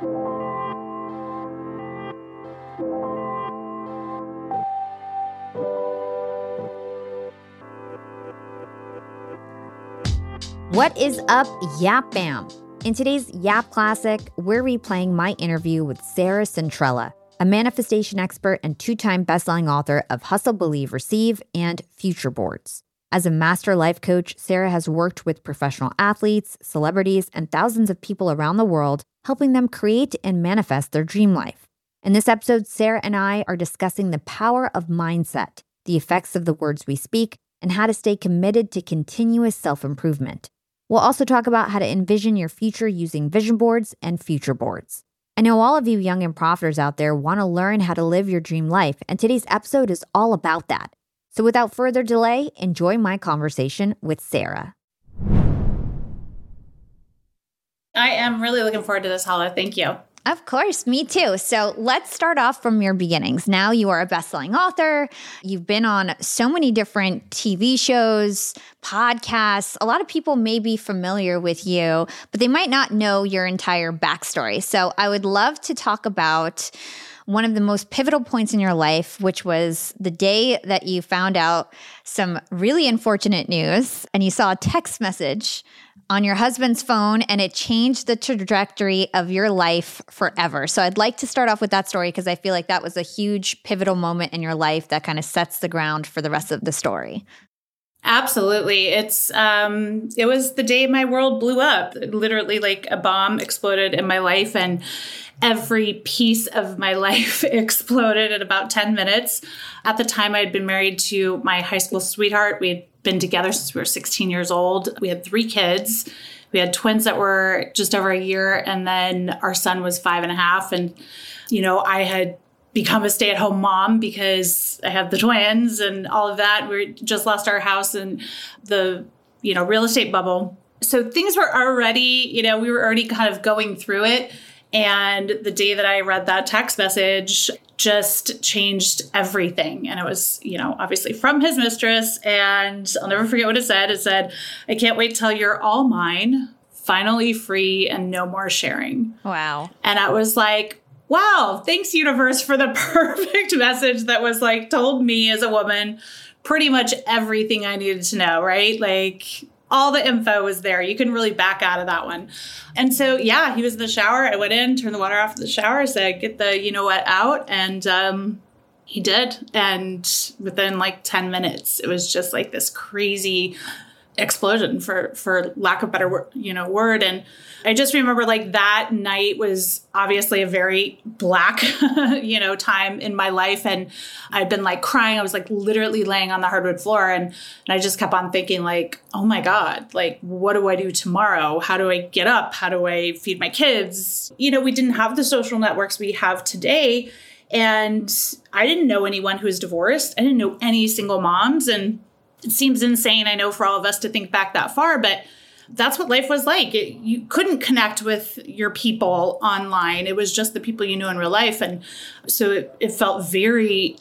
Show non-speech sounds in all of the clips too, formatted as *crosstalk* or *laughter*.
What is up, Yap fam? In today's Yap Classic, we're replaying my interview with Sarah Centrella, a manifestation expert and two time bestselling author of Hustle, Believe, Receive and Future Boards. As a master life coach, Sarah has worked with professional athletes, celebrities, and thousands of people around the world, helping them create and manifest their dream life. In this episode, Sarah and I are discussing the power of mindset, the effects of the words we speak, and how to stay committed to continuous self improvement. We'll also talk about how to envision your future using vision boards and future boards. I know all of you young and profiters out there want to learn how to live your dream life, and today's episode is all about that. So without further delay, enjoy my conversation with Sarah. I am really looking forward to this, Hala. Thank you. Of course, me too. So let's start off from your beginnings. Now you are a best-selling author. You've been on so many different TV shows, podcasts. A lot of people may be familiar with you, but they might not know your entire backstory. So I would love to talk about one of the most pivotal points in your life, which was the day that you found out some really unfortunate news and you saw a text message on your husband's phone and it changed the trajectory of your life forever. So I'd like to start off with that story because I feel like that was a huge pivotal moment in your life that kind of sets the ground for the rest of the story. Absolutely. It's um it was the day my world blew up. Literally like a bomb exploded in my life and every piece of my *laughs* life exploded in about 10 minutes. At the time, I had been married to my high school sweetheart. We had been together since we were 16 years old. We had three kids. We had twins that were just over a year, and then our son was five and a half. And, you know, I had become a stay at home mom because I had the twins and all of that. We just lost our house and the, you know, real estate bubble. So things were already, you know, we were already kind of going through it. And the day that I read that text message just changed everything. And it was, you know, obviously from his mistress. And I'll never forget what it said. It said, I can't wait till you're all mine, finally free, and no more sharing. Wow. And I was like, wow, thanks, universe, for the *laughs* perfect message that was like told me as a woman pretty much everything I needed to know, right? Like, all the info was there. You couldn't really back out of that one. And so, yeah, he was in the shower. I went in, turned the water off in the shower, said, get the, you know what, out. And um, he did. And within like 10 minutes, it was just like this crazy explosion for for lack of better you know word and i just remember like that night was obviously a very black *laughs* you know time in my life. And i'd been like crying. I was like literally laying on the hardwood floor. And, and i just kept on thinking like oh my god like what do i do tomorrow? How do i get up? How do i feed my kids? You know we didn't have the social networks we have today. And i didn't know anyone who was divorced. I didn't know any single moms. And it seems insane, I know, for all of us to think back that far, but that's what life was like. It, you couldn't connect with your people online. It was just the people you knew in real life. And so it, it felt very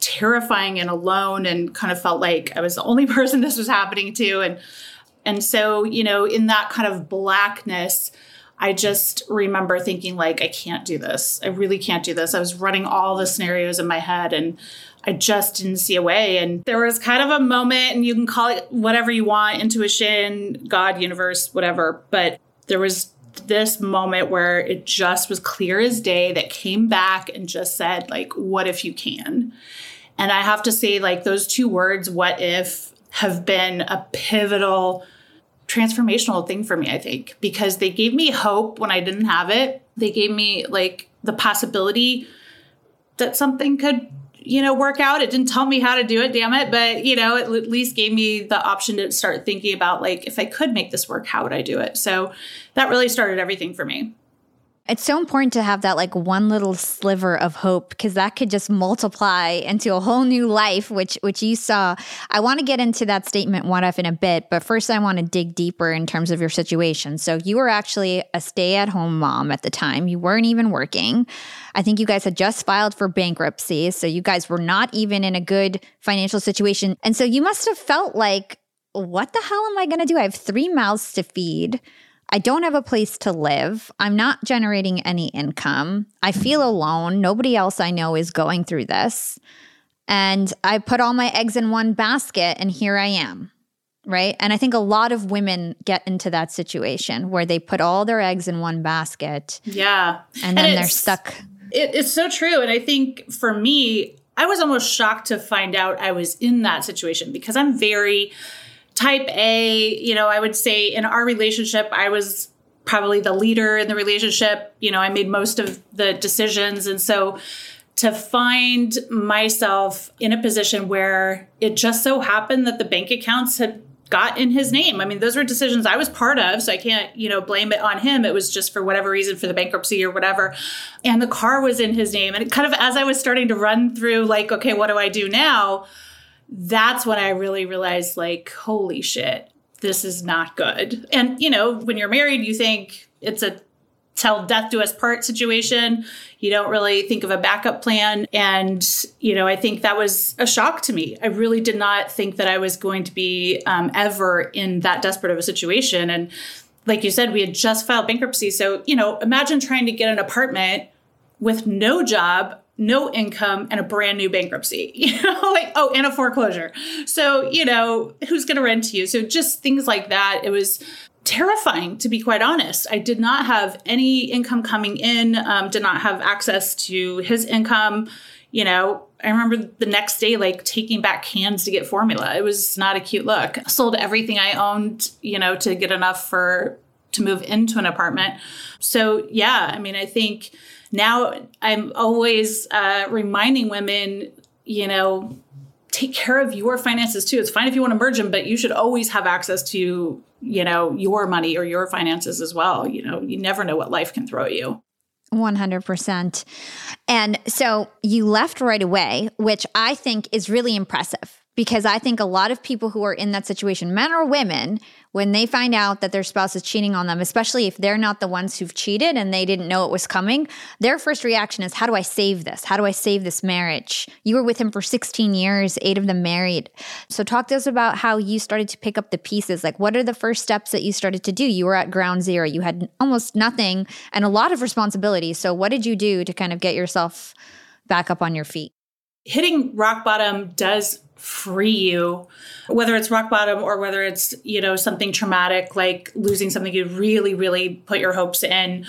terrifying and alone and kind of felt like I was the only *laughs* person this was happening to. And and so, you know, in that kind of blackness, I just remember thinking like I can't do this. I really can't do this. I was running all the scenarios in my head and I just didn't see a way. And there was kind of a moment, and you can call it whatever you want intuition, God, universe, whatever. But there was this moment where it just was clear as day that came back and just said, like, what if you can? And I have to say, like, those two words, what if, have been a pivotal transformational thing for me, I think, because they gave me hope when I didn't have it. They gave me like the possibility that something could you know, work out. It didn't tell me how to do it, damn it. But, you know, it at least gave me the option to start thinking about like, if I could make this work, how would I do it? So that really started everything for me. It's so important to have that like one little sliver of hope because that could just multiply into a whole new life, which which you saw. I want to get into that statement what if in a bit, but first I want to dig deeper in terms of your situation. So you were actually a stay-at-home mom at the time. You weren't even working. I think you guys had just filed for bankruptcy, so you guys were not even in a good financial situation. And so you must have felt like what the hell am I going to do? I have three mouths to feed. I don't have a place to live. I'm not generating any income. I feel alone. Nobody else I know is going through this. And I put all my eggs in one basket, and here I am. Right. And I think a lot of women get into that situation where they put all their eggs in one basket. Yeah. And then and they're stuck. It, it's so true. And I think for me, I was almost shocked to find out I was in that situation because I'm very type A. You know, I would say in our relationship, I was probably the leader in the relationship. You know, I made most of the decisions. And so to find myself in a position where it just so happened that the bank accounts had got in his name. I mean, those were decisions I was part of, so I can't, you know, blame it on him. It was just for whatever reason for the bankruptcy or whatever. And the car was in his name. And kind of as I was starting to run through like, okay, what do I do now? That's when I really realized like, holy shit, this is not good. And, you know, when you're married, you think it's a tell death do us part situation. You don't really think of a backup plan. And, you know, I think that was a shock to me. I really did not think that I was going to be um, ever in that desperate of a situation. And like you said, we had just filed bankruptcy. So, you know, imagine trying to get an apartment with no job, no income, and a brand new bankruptcy. *laughs* You know, like, oh, and a foreclosure. So, you know, who's going to rent to you? So, just things like that. It was terrifying, to be quite honest. I did not have any income coming in, um, did not have access to his income. You know, I remember the next day, like taking back cans to get formula. It was not a cute look. Sold everything I owned, you know, to get enough for to move into an apartment. So, yeah, I mean, I think now I'm always uh, reminding women, you know, take care of your finances too. It's fine if you want to merge them, but you should always have access to, you know, your money or your finances as well. You know, you never know what life can throw at you. 100%. And so you left right away, which I think is really impressive because I think a lot of people who are in that situation, men or women, when they find out that their spouse is cheating on them, especially if they're not the ones who've cheated and they didn't know it was coming, their first reaction is, How do I save this? How do I save this marriage? You were with him for 16 years, eight of them married. So, talk to us about how you started to pick up the pieces. Like, what are the first steps that you started to do? You were at ground zero, you had almost nothing and a lot of responsibility. So, what did you do to kind of get yourself back up on your feet? Hitting rock bottom does free you whether it's rock bottom or whether it's you know something traumatic like losing something you really really put your hopes in.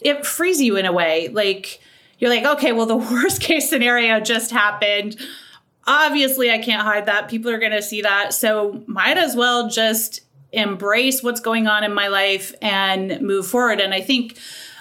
It frees you in a way like you're like okay well the *laughs* worst case scenario just happened. Obviously i can't hide that. People are going to see that. So might as well just embrace what's going on in my life and move forward. And i think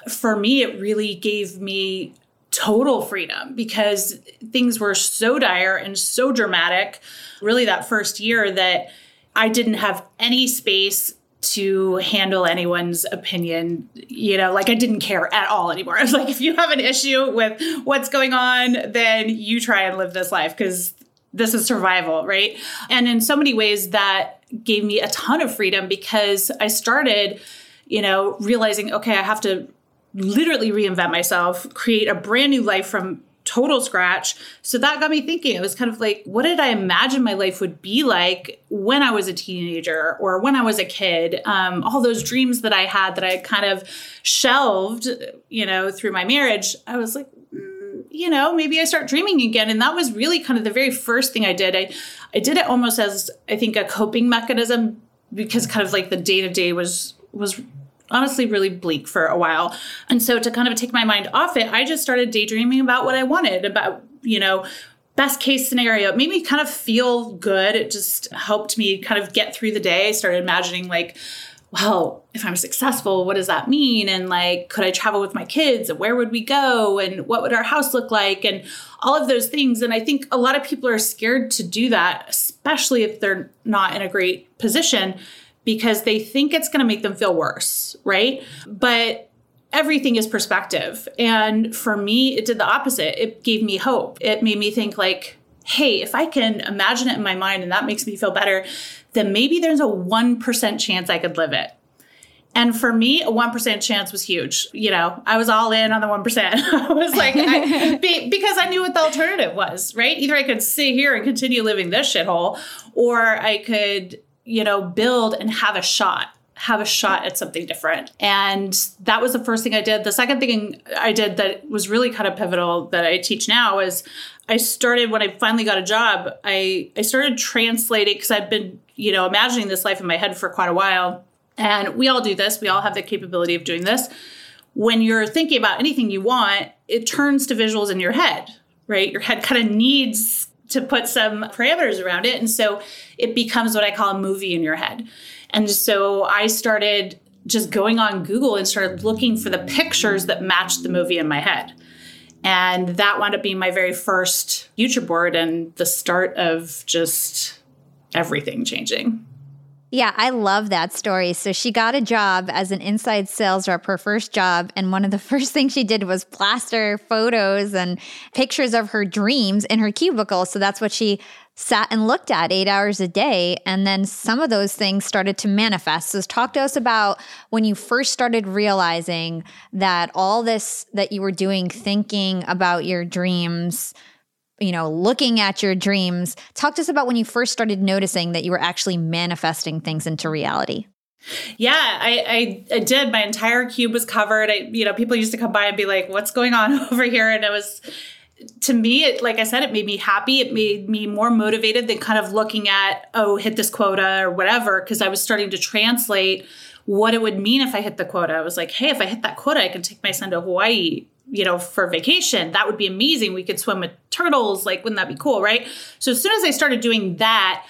for me it really gave me total freedom because things were so dire and so dramatic, really, that first year that I didn't have any space to handle anyone's opinion. You know, like I didn't care at all anymore. *laughs* I was like, if you have an issue with what's going on, then you try and live this life because this is survival, right? And in so many ways, that gave me a ton of freedom because I started, you know, realizing, okay, I have to literally reinvent myself, create a brand new life from total scratch. So that got me thinking. It was kind of like, what did I imagine my life would be like when I was a teenager or when I was a kid? Um, all those dreams that I had that I kind of shelved, you know, through my marriage. I was like, mm, you know, maybe I start dreaming again. And that was really kind of the very first thing I did. I, I did it almost as I think a coping mechanism because kind of like the day to day was was honestly really bleak for a while. And so to kind of take my mind off it, I just started daydreaming about what I wanted, about, you know, best case scenario. It made me kind of feel good. It just helped me kind of get through the day. I started imagining like, well, if I'm successful, what does that mean? And like, could I travel with my kids? And where would we go? And what would our house look like? And all of those things. And I think a lot of people are scared to do that, especially if they're not in a great position because they think it's going to make them feel worse, right? But everything is perspective. And for me, it did the opposite. It gave me hope. It made me think like, hey, if I can imagine it in my mind and that makes me feel better, then maybe there's a 1% chance I could live it. And for me, a 1% chance was huge. You know, I was all in on the 1%. *laughs* I was like, I, *laughs* be, because I knew what the alternative was, right? Either I could sit here and continue living this shithole, or I could you know, build and have a shot have a shot at something different. And that was the first thing I did. The second thing I did that was really kind of pivotal that I teach now is I started when I finally got a job, I, I started translating because I've been, you know, imagining this life in my head for quite a while. And we all do this, we all have the capability of doing this. When you're thinking about anything you want, it turns to visuals in your head, right? Your head kind of needs to put some parameters around it. And so it becomes what I call a movie in your head. And so I started just going on Google and started looking for the pictures that matched the movie in my head. And that wound up being my very first future board and the start of just everything changing. Yeah, I love that story. So she got a job as an inside sales rep, her first job. And one of the *laughs* first things she did was plaster photos and pictures of her dreams in her cubicle. So that's what she sat and looked at eight hours a day. And then some of those things started to manifest. So, talk to us about when you first started realizing that all this that you were doing, thinking about your dreams, you know, looking at your dreams. Talk to us about when you first started noticing that you were actually manifesting things into reality. Yeah, I, I, I did. My entire cube was covered. I, you know, people used to come by and be like, "What's going on *laughs* over here?" And it was, to me, it, like I said, it made me happy. It made me more motivated than kind of looking at, oh, hit this quota or whatever, because I was starting to translate what it would mean if I hit the quota. I was like, hey, if I hit that quota, I can take my son to Hawaii you know, for vacation. That would be amazing. We could swim with turtles. Like, wouldn't that be cool? Right. So, as soon as I started doing that,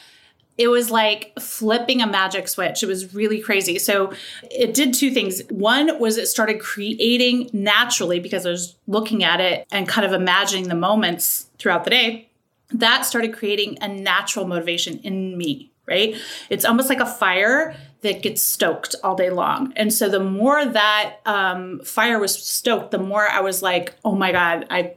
it was like flipping a magic switch. It was really crazy. So, it did two things. One was it started creating naturally because I was looking at it and kind of imagining the moments throughout the day. That started creating a natural motivation in me, right? It's almost like a fire that gets stoked all day long. And so the more that um, fire was stoked, the more I was like, oh my God, I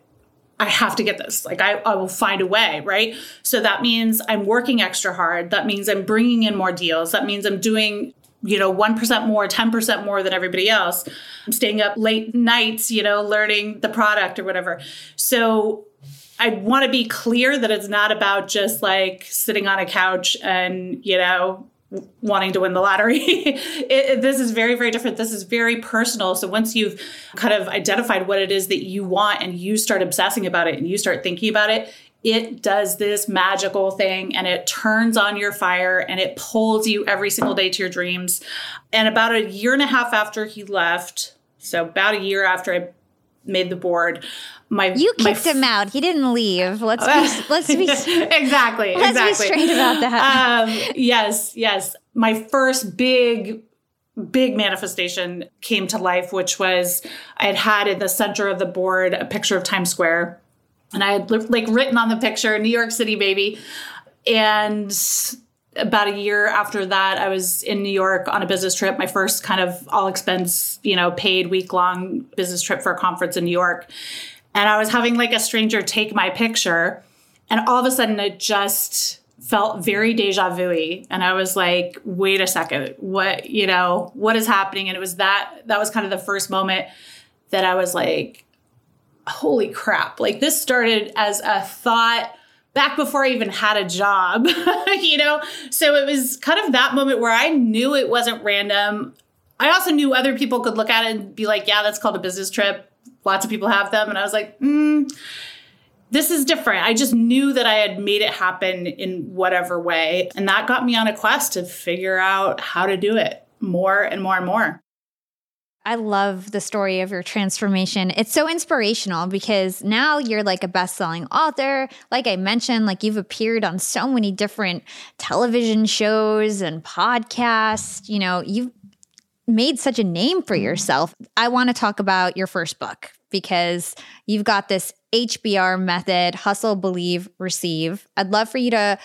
I have to get this. Like, I, I will find a way, right? So that means I'm working extra hard. That means I'm bringing in more deals. That means I'm doing you know 1% more 10% more than everybody else i'm staying up late nights you know learning the product or whatever so i want to be clear that it's not about just like sitting on a couch and you know wanting to win the lottery. *laughs* it, it, this is very, very different. This is very personal. So once you've kind of identified what it is that you want and you start obsessing about it and you start thinking about it, it does this magical thing and it turns on your fire and it pulls you every single day to your dreams. And about a year and a half after he left, so about a year after I made the board, my you kicked my him out. He didn't leave. Let's be *laughs* *laughs* let's be exactly let's exactly. be straight about that. Um, yes, yes. My first big big manifestation came to life, which was I had had in the center of the board a picture of Times Square, and I had like written on the picture "New York City, baby," and about a year after that, I was in New York on a business trip, my first kind of all expense, you know, paid week long business trip for a conference in New York. And I was having like a stranger take my picture, and all of a sudden it just felt very deja vu and i was like wait a second. What you know what is happening? And it was that that was kind of the first moment that i was like holy crap. Like this started as a thought back before i even had a job *laughs* you know so it was kind of that moment where i knew it wasn't random i also knew other people could look at it and be like yeah that's called a business trip lots of people have them. And I was like, mm, this is different. I just knew that I had made it happen in whatever way. And that got me on a quest to figure out how to do it more and more and more. I love the story of your transformation. It's so inspirational because now you're like a best-selling author. Like I mentioned, like you've appeared on so many different television shows and podcasts. You know, you've made such a name for yourself. I want to talk about your first book because you've got this HBR method, hustle, believe, receive. I'd love for you to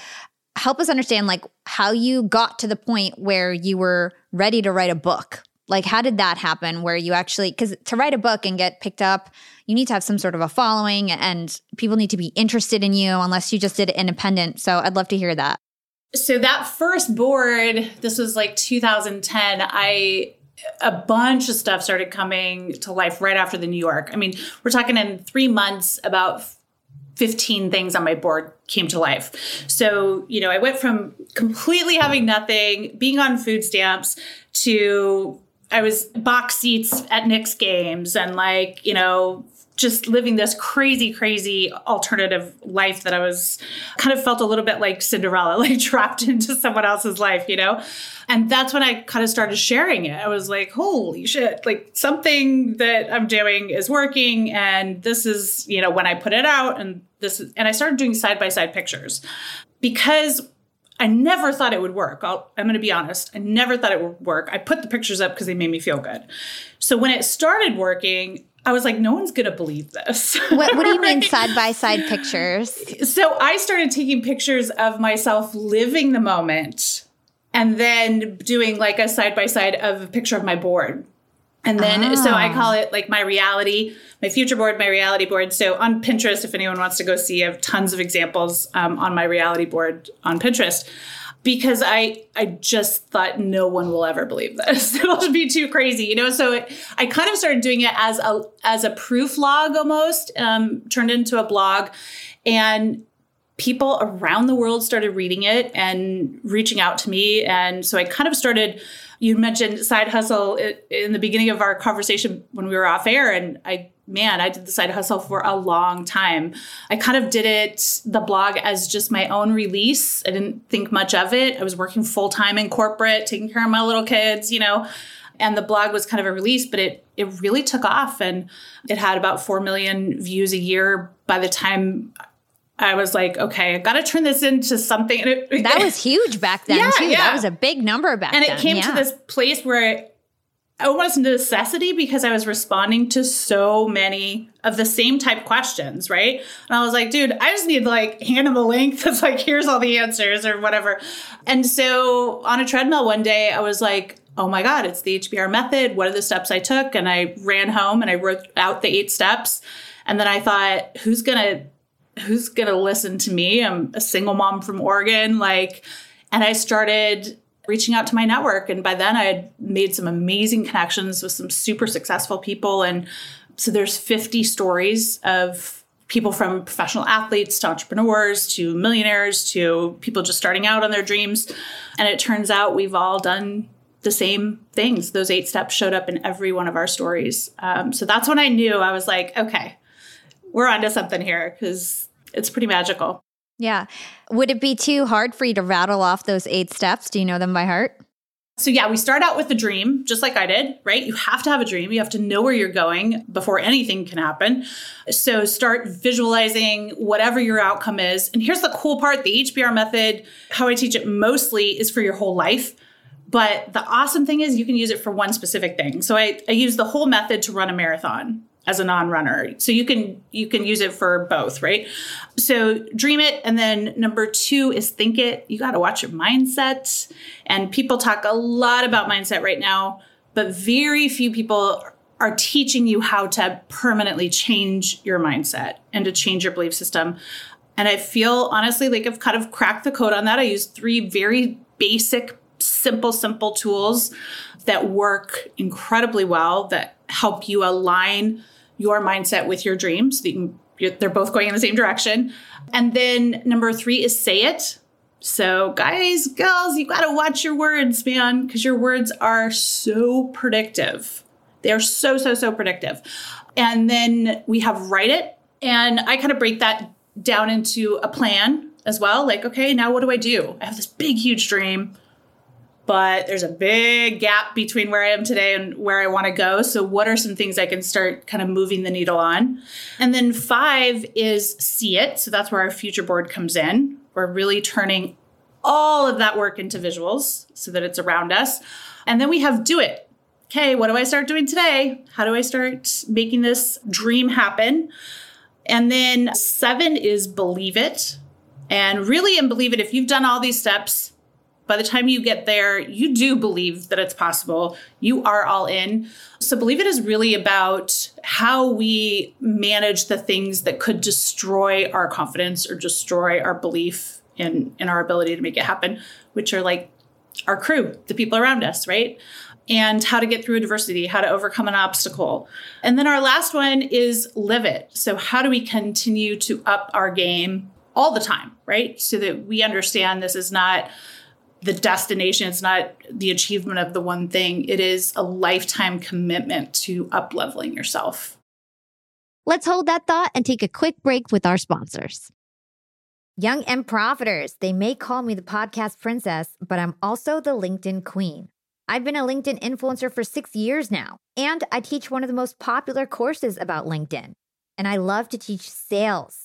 help us understand like how you got to the point where you were ready to write a book. Like how did that happen where you actually cuz to write a book and get picked up, you need to have some sort of a following and people need to be interested in you unless you just did it independent. So I'd love to hear that so that first board, this was like 2010. I a bunch of stuff started coming to life right after the New York. I mean, we're talking in three months about 15 things on my board came to life. So, you know, I went from completely having nothing, being on food stamps, to I was box seats at Knicks games and like, you know, just living this crazy, crazy alternative life that I was kind of felt a little bit like Cinderella, *laughs* like trapped into someone else's life, you know? And that's when I kind of started sharing it. I was like, holy shit, like something that I'm doing is working. And this is, you know, when I put it out and this is, and I started doing side by side pictures because I never thought it would work. i am going to be honest. I never thought it would work. I put the pictures up because they made me feel good. So when it started working, I was like, no one's going to believe this. What, what do you mean side by side pictures? So I started taking pictures of myself living the moment and then doing like a side by side of a picture of my board. And then, ah. so I call it like my reality, my future board, my reality board. So on Pinterest, if anyone wants to go see, I have tons of examples um, on my reality board on Pinterest because I I just thought no one will ever believe this. *laughs* It'll be too crazy, you know. So it, I kind of started doing it as a as a proof log almost, um, turned into a blog, and people around the world started reading it and reaching out to me, and so I kind of started. You mentioned side hustle in the beginning of our conversation when we were off air, and I man, I did the side hustle for a long time. I kind of did it, the blog, as just my own release. I didn't think much of it. I was working full time in corporate, taking care of my little kids, you know. And the blog was kind of a release, but it it really took off, and it had about four million views a year by the time I was like, okay, I got to turn this into something. It, that was *laughs* huge back then, yeah, too. Yeah. That was a big number back and then. And it came yeah. to this place where almost necessity because I was responding to so many of the same type questions, right? And I was like, dude, I just need like hand them a link *laughs* that's like, here's all the answers or whatever. And so on a treadmill one day, I was like, oh my God, it's the HBR method. What are the steps I took? And I ran home and I wrote out the eight steps. And then I thought, who's gonna who's gonna listen to me? I'm a single mom from Oregon. Like, and I started reaching out to my network. And by then I had made some amazing connections with some super successful people. And so there's 50 stories of people from professional athletes to entrepreneurs to millionaires to people just starting out on their dreams. And it turns out we've all done the same things. Those eight steps showed up in every one of our stories. Um, so that's when I knew I was like, okay, we're onto something here because it's pretty magical. Yeah. Would it be too hard for you to rattle off those eight steps? Do you know them by heart? So, yeah, we start out with the dream, just like I did, right? You have to have a dream. You have to know where you're going before anything can happen. So, start visualizing whatever your outcome is. And here's the cool part the HBR method, how I teach it mostly is for your whole life. But the awesome thing is you can use it for one specific thing. So, I, I use the whole method to run a marathon as a non-runner. So you can you can use it for both, right? So dream it and then number 2 is think it. You got to watch your mindset. And people talk a lot about mindset right now, but very few people are teaching you how to permanently change your mindset and to change your belief system. And I feel honestly like I've kind of cracked the code on that. I use three very basic simple simple tools that work incredibly well that help you align your mindset with your dreams. they're both going in the same direction. And then number three is say it. So, guys, girls, you got to watch your words, man, because your words are so predictive. They are so, so, so predictive. And then we have write it. And I kind of break that down into a plan as well. Like, okay, now what do I do? I have this big, huge dream but there's a big gap between where I am today and where I want to go. So, what are some things I can start kind of moving the needle on? And then five is see it. So, that's where our future board comes in. We're really turning all of that work into visuals so that it's around us. And then we have do it. Okay, what do I start doing today? How do I start making this dream happen? And then seven is believe it. And really, and believe it, if you've done all these steps, by the time you get there, you do believe that it's possible. You are all in. So, believe it is really about how we manage the things that could destroy our confidence or destroy our belief in, in our ability to make it happen, which are like our crew, the people around us, right? and how to get through adversity, how to overcome an obstacle. And then our last one is live it. So, how do we continue to up our game all the time, right? So that we understand this is not the destination, it's not the achievement of the one thing, it is a lifetime commitment to up leveling yourself. Let's hold that thought and take a quick break with our sponsors. Young and Profiters, they may call me the podcast princess, but I'm also the LinkedIn queen. I've been a LinkedIn influencer for six years now, and I teach one of the most popular courses about LinkedIn. And I love to teach sales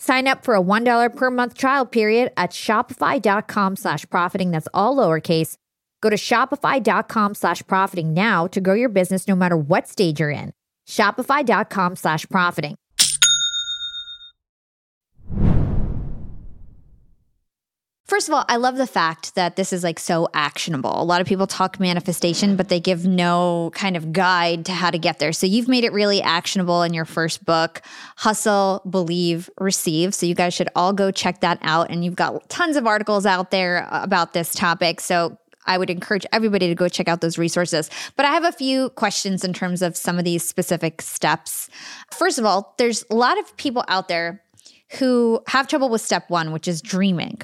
Sign up for a $1 per month trial period at shopify.com slash profiting. That's all lowercase. Go to shopify.com slash profiting now to grow your business no matter what stage you're in. Shopify.com slash profiting. First of all, I love the fact that this is like so actionable. A lot of people talk manifestation, but they give no kind of guide to how to get there. So you've made it really actionable in your first book, Hustle, Believe, Receive. So you guys should all go check that out. And you've got tons of articles out there about this topic. So I would encourage everybody to go check out those resources. But I have a few questions in terms of some of these specific steps. First of all, there's a lot of people out there who have trouble with step one, which is dreaming.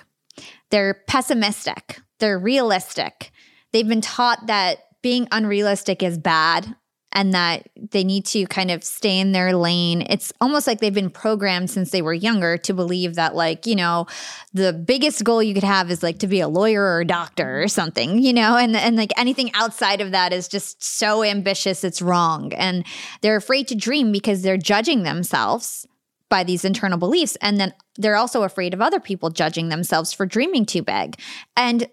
They're pessimistic, they're realistic. They've been taught that being unrealistic is bad and that they need to kind of stay in their lane. It's almost like they've been programmed since they were younger to believe that, like, you know, the biggest goal you could have is like to be a lawyer or a doctor or something, you know, and, and like anything outside of that is just so ambitious, it's wrong. And they're afraid to dream because they're judging themselves by these internal beliefs. And then they're also afraid of other people judging themselves for dreaming too big. And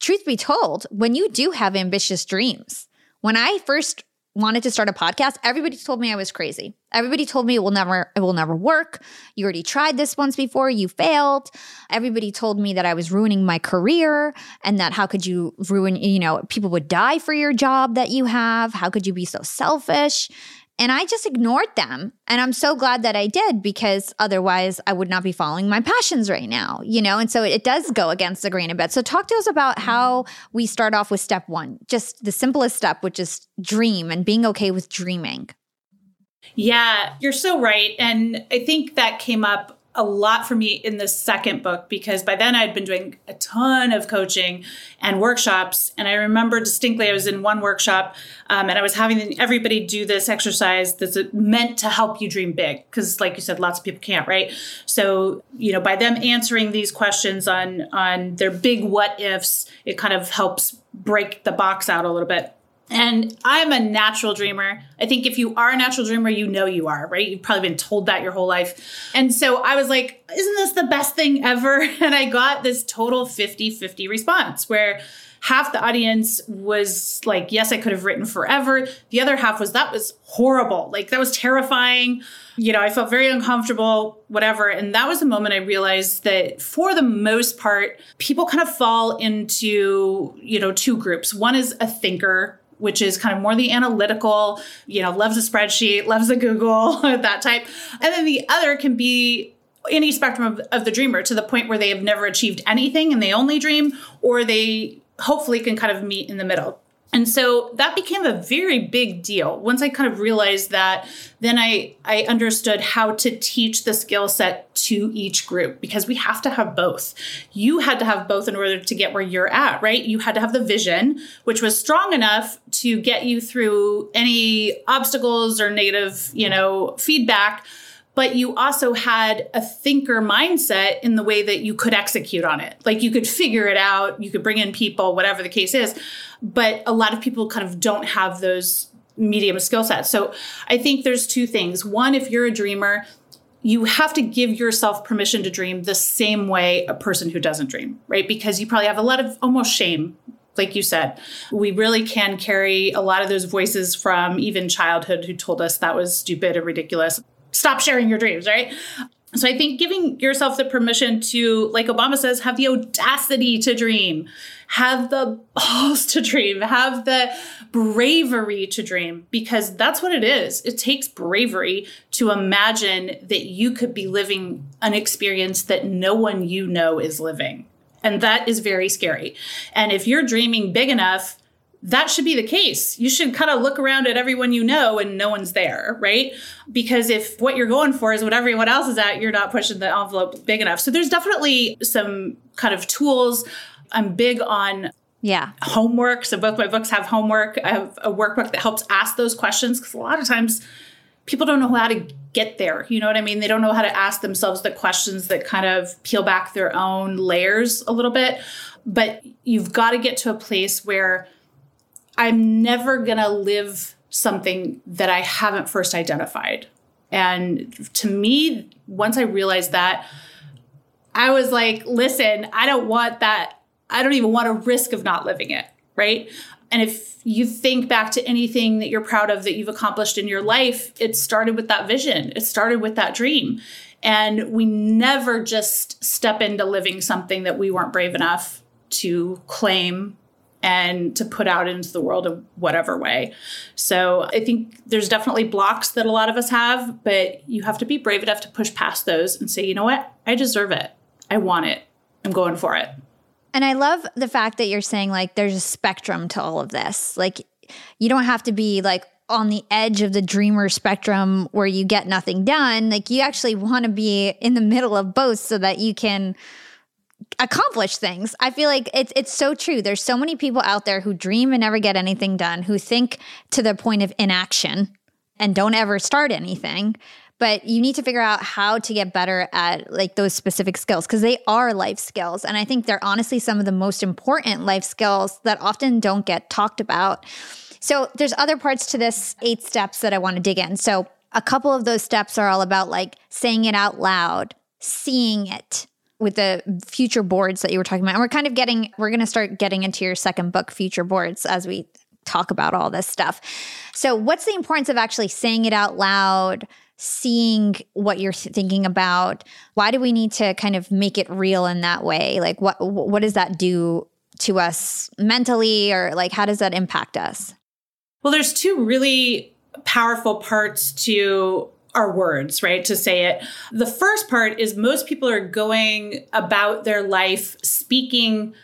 truth be told, when you do have ambitious dreams, when I first wanted to start a podcast, everybody told me I was crazy. Everybody told me it will never it will never work. You already tried this once before, you failed. Everybody told me that I was ruining my career and that how could you ruin, you know, people would die for your job that you have. How could you be so selfish? And I just ignored them. And I'm so glad that I did because otherwise I would not be following my passions right now, you know? And so it does go against the grain a bit. So talk to us about how we start off with step one, just the simplest step, which is dream and being okay with dreaming. Yeah, you're so right. And I think that came up a lot for me in the second book because by then I'd been doing a ton of coaching and workshops. And I remember distinctly I was in one workshop um, and I was having everybody do this exercise that's meant to help you dream big. Because, like you said, lots of people can't, right? So, you know, by them answering these questions on on their big what ifs, it kind of helps break the box out a little bit. And I'm a natural dreamer. I think if you are a natural dreamer, you know you are, right? You've probably been told that your whole life. And so I was like, isn't this the best thing ever? *laughs* And I got this total 50 50 response where half the audience was like, yes, I could have written forever. The other half was, that was horrible. Like, that was terrifying. You know, I felt very uncomfortable, whatever. And that was the moment I realized that for the most part, people kind of fall into, you know, two groups. One is a thinker which is kind of more the analytical, you know, loves a spreadsheet, loves a Google, *laughs* that type. And then the other can be any spectrum of, of, the dreamer to the point where they have never achieved anything and they only dream, or they hopefully can kind of meet in the middle. And so that became a very big deal. Once I kind of realized that, then I, I understood how to teach the skill set to each group because we have to have both. You had to have both in order to get where you're at, right? You had to have the vision, which was strong enough to get you through any obstacles or negative, you know, feedback but you also had a thinker mindset in the way that you could execute on it. Like you could figure it out, you could bring in people, whatever the case is. But a lot of people kind of don't have those medium skill sets. So I think there's two things. One, if you're a dreamer, you have to give yourself permission to dream the same way a person who doesn't dream, right? Because you probably have a lot of almost shame like you said, we really can carry a lot of those voices from even childhood who told us that was stupid or ridiculous stop sharing your dreams, right? So I think giving yourself the permission to, like Obama says, have the audacity to dream, have the *laughs* balls to dream, have the bravery to dream, because that's what it is. It takes bravery to imagine that you could be living an experience that no one you know is living. And that is very scary. And if you're dreaming big enough, that should be the case. You should kind of look around at everyone you know and no one's there, right? Because if what you're going for is what everyone else is at, you're not pushing the envelope big enough. So there's definitely some kind of tools. I'm big on yeah homework. So both my books have homework. I have a workbook that helps ask those questions because a lot of times people don't know how to get there. You know what I mean? They don't know how to ask themselves the questions that kind of peel back their own layers a little bit. But you've got to get to a place where I'm never going to live something that I haven't first identified. And to me, once I realized that, I was like, listen, I don't want that. I don't even want a risk of not living it. Right. And if you think back to anything that you're proud of that you've accomplished in your life, it started with that vision, it started with that dream. And we never just step into living something that we weren't brave enough to claim and to put out into the world in whatever way. So I think there's definitely blocks that a lot of us have, but you have to be brave enough to push past those and say, you know what? I deserve it. I want it. I'm going for it. And I love the fact that you're saying like there's a spectrum to all of this. Like you don't have to be like on the edge of the dreamer spectrum where you get nothing done. Like you actually want to be in the middle of both so that you can accomplish things. I feel like it's it's so true. There's so many people out there who dream and never get anything done, who think to the point of inaction and don't ever start anything. But you need to figure out how to get better at like those specific skills because they are life skills. And I think they're honestly some of the most important life skills that often don't get talked about. So there's other parts to this eight steps that I want to dig in. So a couple of those steps are all about like saying it out loud, seeing it, with the future boards that you were talking about. And we're kind of getting, we're going to start getting into your second book, Future Boards, as we talk about all this stuff. So, what's the importance of actually saying it out loud? seeing what you're thinking about why do we need to kind of make it real in that way like what what does that do to us mentally or like how does that impact us well there's two really powerful parts to our words, right? To say it. The first part is most people are going about their life speaking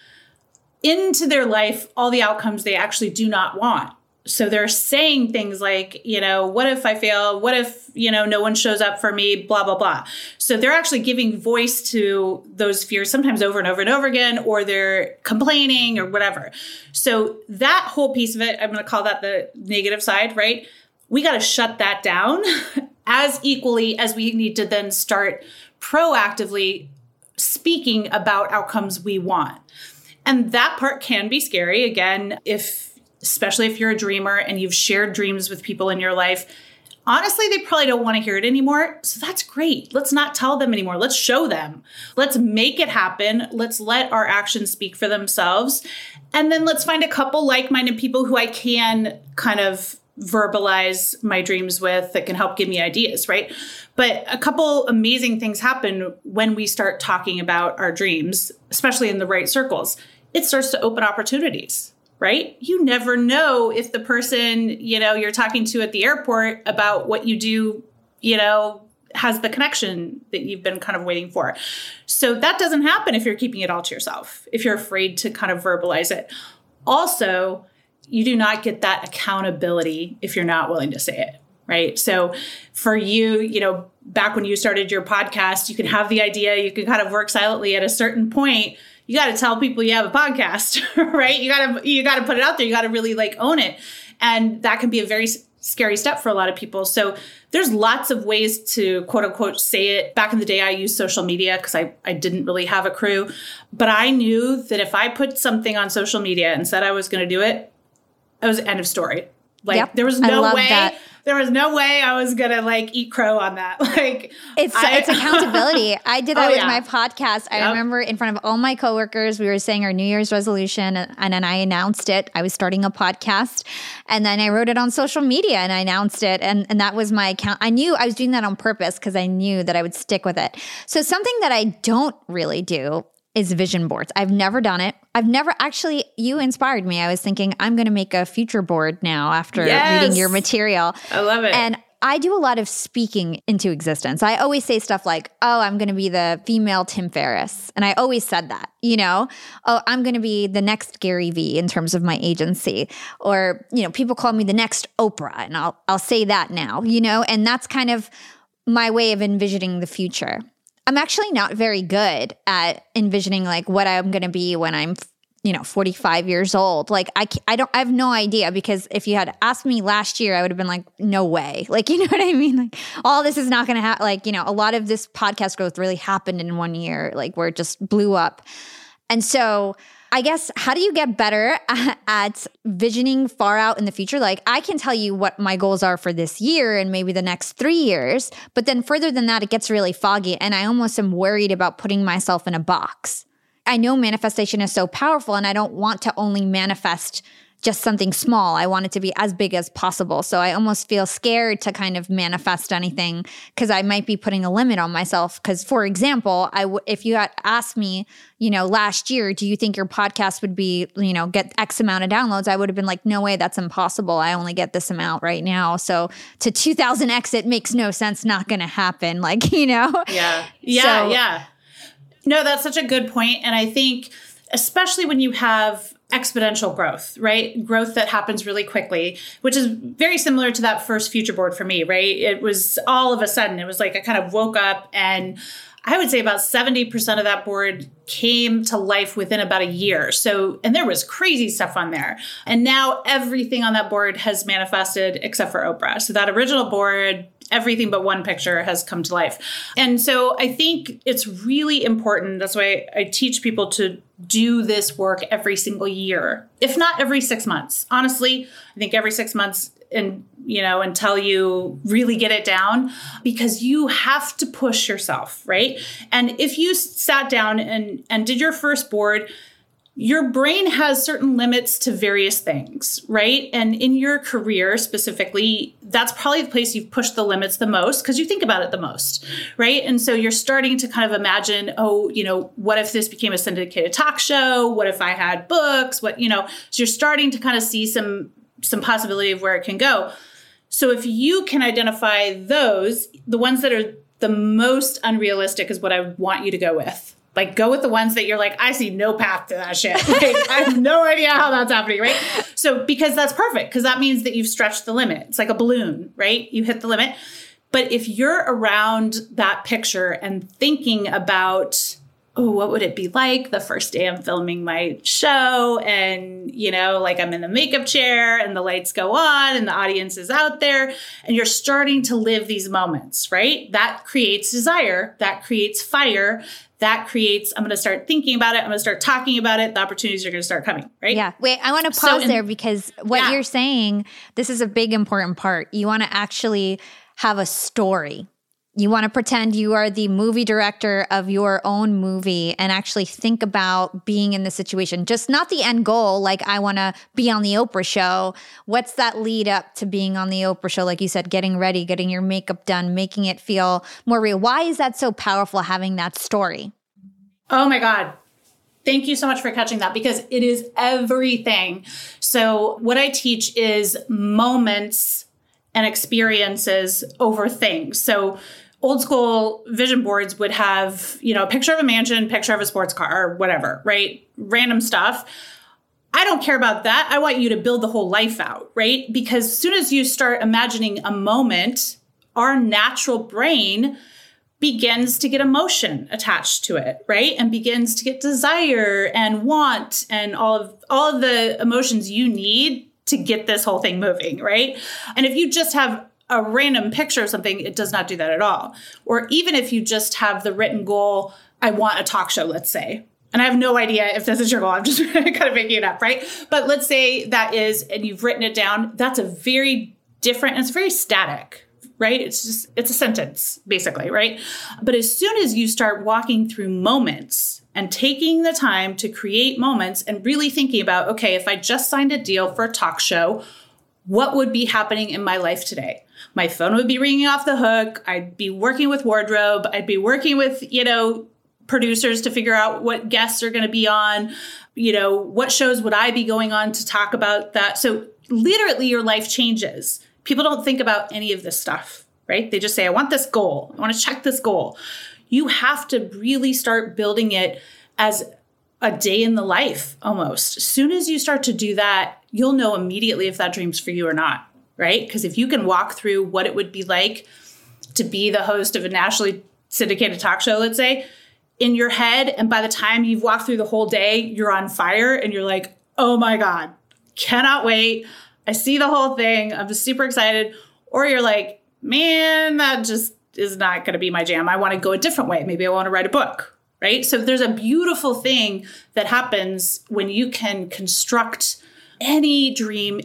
into their life all the outcomes they actually do not want. So they're saying things like, you know, what if I fail? What if, you know, no one shows up for me? Blah, blah, blah. So they're actually giving voice to those fears sometimes over and over and over again, or they're complaining or whatever. So that whole piece of it, I'm going to call that the negative side, right? We got to shut that down *laughs* as equally as we need to then start proactively speaking about outcomes we want. And that part can be scary. Again, if, especially if you're a dreamer and you've shared dreams with people in your life, honestly, they probably don't want to hear it anymore. So that's great. Let's not tell them anymore. Let's show them. Let's make it happen. Let's let our actions speak for themselves. And then let's find a couple like minded people who I can kind of verbalize my dreams with that can help give me ideas, right? But a couple amazing things happen when we start talking about our dreams, especially in the right circles. It starts to open opportunities, right? You never know if the person, you know, you're talking to at the airport about what you do, you know, has the connection that you've been kind of waiting for. So that doesn't happen if you're keeping it all to yourself, if you're afraid to kind of verbalize it. Also, you do not get that accountability if you're not willing to say it right? So for you you know back when you started your podcast you can have the idea you can kind of work silently at a certain point. You got to tell people you have a podcast *laughs* right? You got to you got to put it out there. You got to really like own it. And that can be a very scary step for a lot of people. So there's lots of ways to quote unquote say it. Back in the day i used social media because I, I didn't really have a crew. But i knew that if i put something on social media and said i was going to do it it was end of story. Like yep. there was no way that. there was no way I was gonna like eat crow on that. *laughs* Like it's I, it's accountability. *laughs* I did that oh, with yeah. my podcast. I yep. remember in front of all my coworkers, we were saying our New Year's resolution, and, and then I announced it. I was starting a podcast, and then I wrote it on social media and I announced it, and and that was my account. I knew I was doing that on purpose because I knew that I would stick with it. So something that I don't really do is vision boards. I've never done it. I've never actually, you inspired me. I was thinking, I'm going to make a future board now after yes. reading your material. I love it. And I do a lot of speaking into existence. I always say stuff like, oh, I'm going to be the female Tim Ferriss. And I always said that, you know, oh, I'm going to be the next Gary Vee in terms of my agency. Or, you know, people call me the next Oprah. And I'll, I'll say that now, you know, and that's kind of my way of envisioning the future. I'm actually not very good at envisioning like what I'm going to be when I'm you know 45 years old. Like I, I don't i have no idea because if you had asked me last year i would have been like no way. *laughs* Like you know what i mean? Like all this is not going to happen like you know a lot of this podcast growth really happened in one year like where it just blew up. And so I guess how do you get better *laughs* at, visioning far out in the future? Like I can tell you what my goals are for this year and maybe the next 3 years, but then further than that it gets really foggy and I almost am worried about putting myself in a box. I know manifestation is so powerful and I don't want to only manifest just something small. I want it to be as big as possible. So I almost feel scared to kind of manifest anything because I might be putting a limit on myself. Because, for example, I w- if you had asked me, you know, last year, do you think your podcast would be, you know, get X amount of downloads? I would have been like, no way, that's impossible. I only get this amount right now. So to 2000X, it makes no sense, not going to happen. *laughs* Like, you know? Yeah. Yeah. So, yeah. No, that's such a good point. And I think, especially when you have exponential growth, right? Growth that happens really quickly, which is very similar to that first future board for me, right? It was all of a sudden, it was like I kind of woke up and I would say about 70% of that board came to life within about a year. So, and there was crazy stuff on there. And now everything on that board has manifested except for Oprah. So that original board, everything but one picture has come to life. And so I think it's really important. That's why I teach people to do this work every single year, if not every six months. Honestly, I think every six months and you know until you really get it down because you have to push yourself right and if you sat down and and did your first board your brain has certain limits to various things, right? And in your career specifically, that's probably the place you've pushed the limits the most because you think about it the most, right? And so you're starting to kind of imagine, oh, you know, what if this became a syndicated talk show? What if I had books? What, you know, so you're starting to kind of see some some possibility of where it can go. So if you can identify those, the ones that are the most unrealistic is what I want you to go with. Like go with the ones that you're like, I see no path to that shit. Like, I have no idea how that's happening, right? So because that's perfect, because that means that you've stretched the limit. It's like a balloon, right? You hit the limit. But if you're around that picture and thinking about oh, what would it be like the first day I'm filming my show? And, you know, like I'm in the makeup chair and the lights go on and the audience is out there. And you're starting to live these moments, right? That creates desire, that creates fire. That creates, I'm going to start thinking about it. I'm going to start talking about it. The opportunities are going to start coming, right? Yeah. Wait, I want to pause so in, there because what yeah. you're saying, this is a big important part. You want to actually have a story you want to pretend you are the movie director of your own movie and actually think about being in the situation. Just not the end goal, like I want to be on the Oprah show. What's that lead up to being on the Oprah show? Like you said, getting ready, getting your makeup done, making it feel more real. Why is that so powerful having that story? Oh my God. Thank you so much for catching that because it is everything. So, what I teach is moments and experiences over things. So, old school vision boards would have, you know, a picture of a mansion, picture of a sports car, or whatever, right? Random stuff. I don't care about that. I want you to build the whole life out, right? Because as soon as you start imagining a moment, our natural brain begins to get emotion attached to it, right? And begins to get desire and want and all of all of the emotions you need to get this whole thing moving, right? And if you just have a random picture of something, it does not do that at all. Or even if you just have the written goal, I want a talk show, let's say. And I have no idea if this is your goal. I'm just *laughs* kind of making it up, right? But let's say that is, and you've written it down. That's a very different, it's very static, right? It's just, it's a sentence, basically, right? But as soon as you start walking through moments and taking the time to create moments and really thinking about, okay, if I just signed a deal for a talk show, what would be happening in my life today? My phone would be ringing off the hook. I'd be working with wardrobe. I'd be working with, you know, producers to figure out what guests are going to be on. You know, what shows would I be going on to talk about that? So literally your life changes. People don't think about any of this stuff, right? They just say, I want this goal. I want to check this goal. You have to really start building it as a day in the life almost. As soon as you start to do that, you'll know immediately if that dream's for you or not right? Because if you can walk through what it would be like to be the host of a nationally syndicated talk show, let's say, in your head, and by the time you've walked through the whole day, you're on fire and you're like, oh my God, cannot wait. I see the whole thing. I'm just super excited. Or you're like, man, that just is not going to be my jam. I want to go a different way. Maybe I want to write a book, right? So there's a beautiful thing that happens when you can construct any dream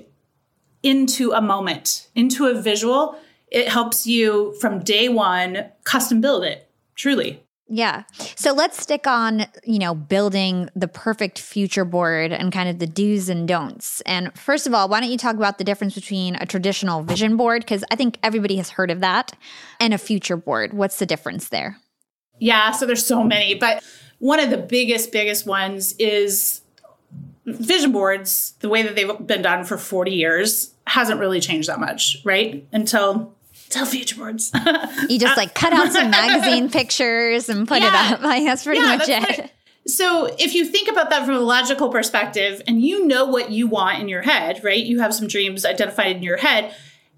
into a moment, into a visual, it helps you from day one custom build it, truly. Yeah. So let's stick on, you know, building the perfect future board and kind of the do's and don'ts. And first of all, why don't you talk about the difference between a traditional vision board because I think everybody has heard of that and a future board. What's the difference there? Yeah, so there's so many, but one of the biggest biggest ones is vision boards, the way that they've been done for 40 years, hasn't really changed that much, right? Until until future boards. you just like cut out some magazine *laughs* pictures and put yeah. it up. *laughs* Like that's pretty yeah, much that's it. So if you think about that from a logical perspective and you know what you want in your head, right? You have some dreams identified in your head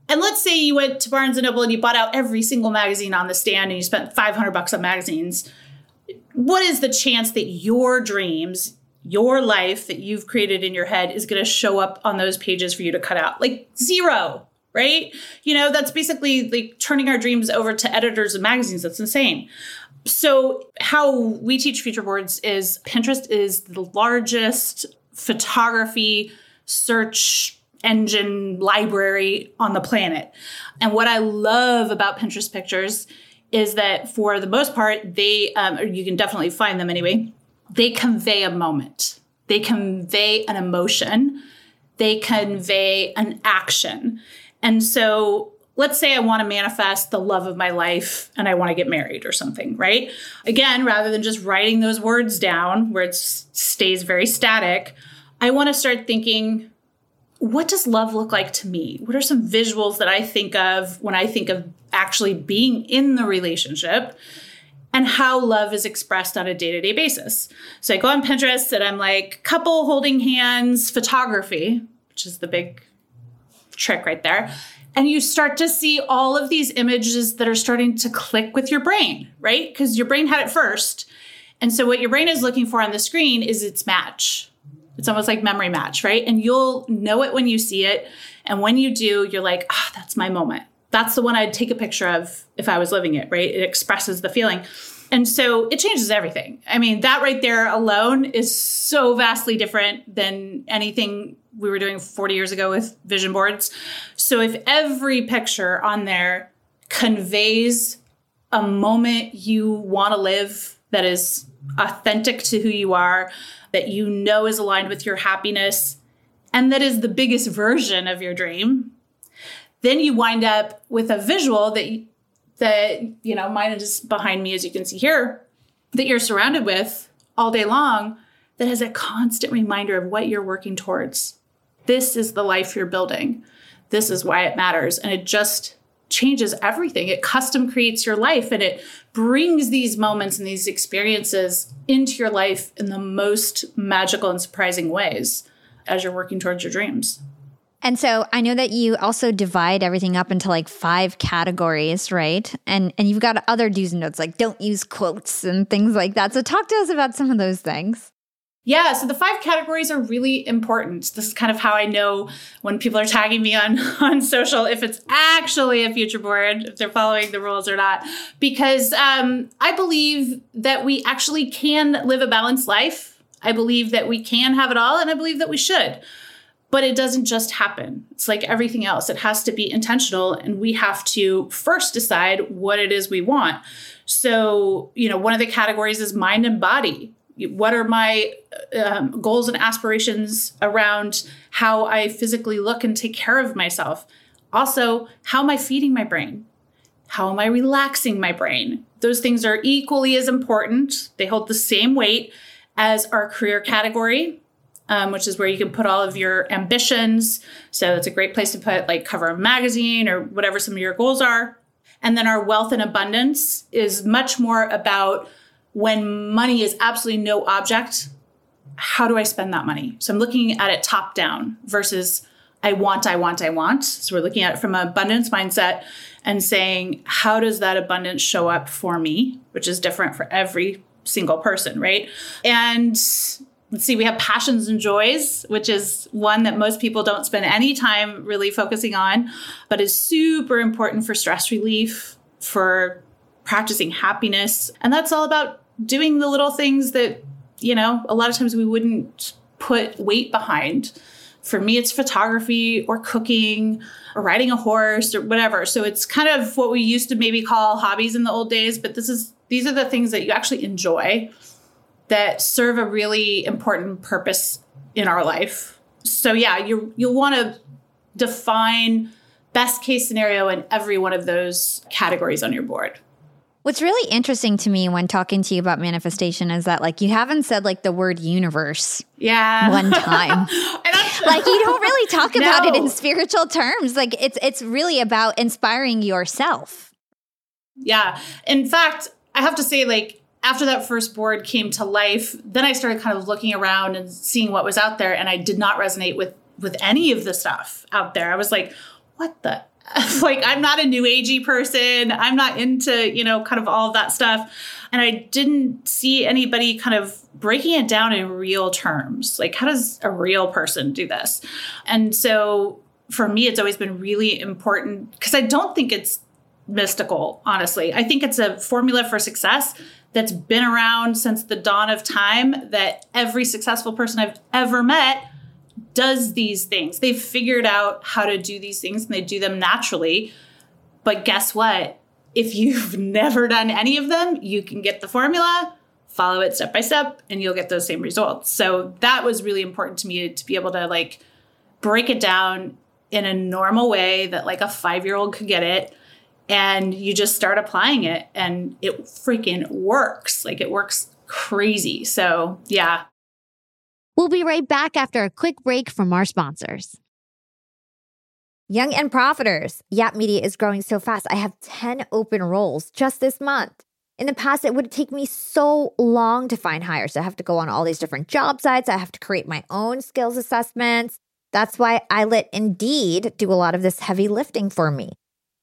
And let's say you went to Barnes and Noble and you bought out every single magazine on the stand and you spent 500 bucks on magazines. What is the chance that your dreams, your life that you've created in your head is going to show up on those pages for you to cut out? Like zero, right? You know, that's basically like turning our dreams over to editors of magazines. That's insane. So, how we teach future boards is Pinterest is the largest photography search engine library on the planet. And what I love about Pinterest pictures is that for the most part, they, um, you can definitely find them anyway, they convey a moment, they convey an emotion, they convey an action. And so let's say I want to manifest the love of my life and I want to get married or something, right? Again, rather than just writing those words down where it stays very static, I want to start thinking what does love look like to me? What are some visuals that I think of when I think of actually being in the relationship? And how love is expressed on a day to day basis. So I go on Pinterest and I'm like, couple holding hands photography, which is the big trick right there. And you start to see all of these images that are starting to click with your brain, right? Because your brain had it first. And so what your brain is looking for on the screen is its match it's almost like memory match, right? And you'll know it when you see it. And when you do, you're like, ah, oh, that's my moment. That's the one I'd take a picture of if I was living it, right? It expresses the feeling. And so it changes everything. I mean, that right there alone is so vastly different than anything we were doing 40 years ago with vision boards. So if every picture on there conveys a moment you want to live that is authentic to who you are, that you know is aligned with your happiness and that is the biggest version of your dream then you wind up with a visual that that you know mine is behind me as you can see here that you're surrounded with all day long that has a constant reminder of what you're working towards this is the life you're building this is why it matters and it just changes everything. It custom creates your life and it brings these moments and these experiences into your life in the most magical and surprising ways as you're working towards your dreams. And so I know that you also divide everything up into like five categories, right? And and you've got other do's and don'ts like don't use quotes and things like that. So talk to us about some of those things. Yeah, so the five categories are really important. This is kind of how I know when people are tagging me on *laughs* on social if it's actually a future board, if they're following the rules or not. Because um, I believe that we actually can live a balanced life. I believe that we can have it all, and I believe that we should. But it doesn't just happen. It's like everything else. It has to be intentional, and we have to first decide what it is we want. So, you know, one of the categories is mind and body what are my um, goals and aspirations around how I physically look and take care of myself? Also, how am I feeding my brain? How am I relaxing my brain? Those things are equally as important. They hold the same weight as our career category, um, which is where you can put all of your ambitions. So it's a great place to put like cover a magazine or whatever some of your goals are. And then our wealth and abundance is much more about when money is absolutely no object, how do I spend that money? So I'm looking at it top down versus I want, I want, I want. So we're looking at it from an abundance mindset and saying, how does that abundance show up for me, which is different for every single person, right? And let's see, we have passions and joys, which is one that most people don't spend any time really focusing on, but is super important for stress relief, for practicing happiness. And that's all about doing the little things that, you know, a lot of times we wouldn't put weight behind. For me, it's photography or cooking or riding a horse or whatever. So it's kind of what we used to maybe call hobbies in the old days, but this is these are the things that you actually enjoy that serve a really important purpose in our life. So yeah, you you'll want to define best case scenario in every one of those categories on your board. What's really interesting to me when talking to you about manifestation is that like you haven't said like the word universe yeah one *laughs* time. *laughs* like you don't really talk *laughs* no. about it in spiritual terms. Like it's it's really about inspiring yourself. Yeah. In fact, I have to say like after that first board came to life, then I started kind of looking around and seeing what was out there and I did not resonate with with any of the stuff out there. I was like, what the *laughs* like I'm not a new agey person. I'm not into, you know, kind of all of that stuff. And I didn't see anybody kind of breaking it down in real terms. Like, how does a real person do this? And so for me, it's always been really important because I don't think it's mystical, honestly. I think it's a formula for success that's been around since the dawn of time that every successful person I've ever met does these things. They've figured out how to do these things and they do them naturally. But guess what? If you've *laughs* never done any of them, you can get the formula, follow it step by step, and you'll get those same results. So that was really important to me to be able to like break it down in a normal way that like a five year old could get it. And you just start applying it and it freaking works. Like it works crazy. So, yeah. We'll be right back after a quick break from our sponsors. Young and Profiters. Yap Media is growing so fast. I have 10 open roles just this month. In the past, it would take me so long to find hires. I have to go on all these different job sites. I have to create my own skills assessments. That's why I let Indeed do a lot of this heavy lifting for me.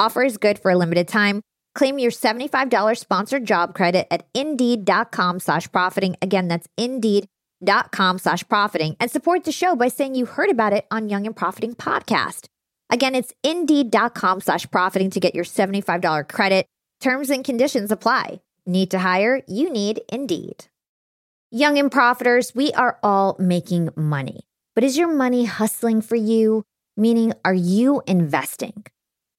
Offer is good for a limited time. Claim your $75 sponsored job credit at indeed.com slash profiting. Again, that's indeed.com slash profiting and support the show by saying you heard about it on Young and Profiting podcast. Again, it's indeed.com slash profiting to get your $75 credit. Terms and conditions apply. Need to hire? You need Indeed. Young and profiters, we are all making money. But is your money hustling for you? Meaning, are you investing?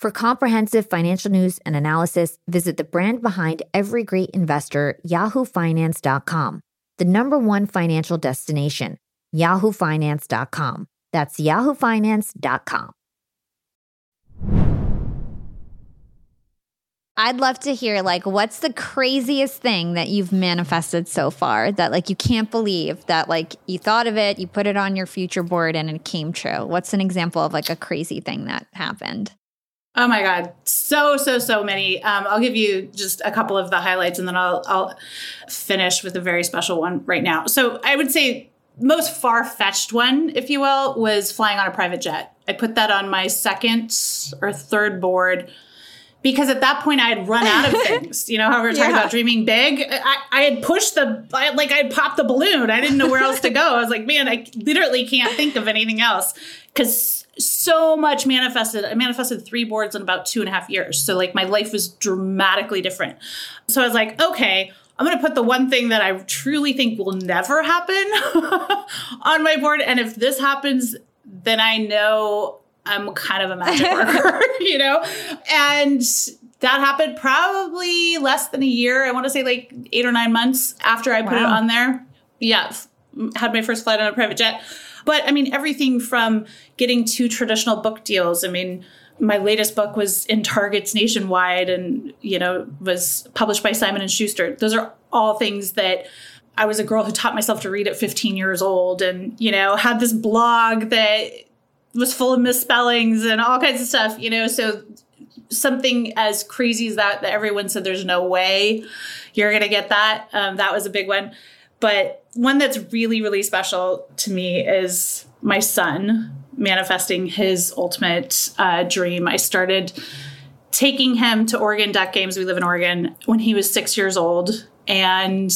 For comprehensive financial news and analysis, visit the brand behind every great investor, yahoofinance.com, the number one financial destination yahoofinance.com. That's yahoofinance.com. I'd love to hear like what's the craziest thing that you've manifested so far that like you can't believe that like you thought of it, you put it on your future board and it came true. What's an example of like a crazy thing that happened? Oh my God, so so so many. Um, I'll give you just a couple of the highlights, and then I'll I'll finish with a very special one right now. So I would say most far fetched one, if you will, was flying on a private jet. I put that on my second or third board because at that point I had run out of *laughs* things. You know how we were talking yeah. about dreaming big. I, I had pushed the I, like I had popped the balloon. I didn't know where else to go. I was like, man, I literally can't think of anything else because so much manifested. I manifested three boards in about two and a half years. So like my life was dramatically different. So I was like, okay. I'm going to put the one thing that I truly think will never happen *laughs* on my board. And if this happens, then I know I'm kind of a magic *laughs* worker, *laughs* you know? And that happened probably less than a year. I want to say like eight or nine months after I put wow. it on there. Yeah, had my first flight on a private jet. But I mean, everything from getting two traditional book deals. I mean, my latest book was in Targets nationwide and, you know, was published by Simon and Schuster. Those are all things that I was a girl who taught myself to read at 15 years old and, you know, had this blog that was full of misspellings and all kinds of stuff, you know. So something as crazy as that that everyone said there's no way you're gonna get that. Um, that was a big one. But one that's really, really special to me is my son manifesting his ultimate uh, dream. I started taking him to Oregon Duck games. We live in Oregon when he was six years old. And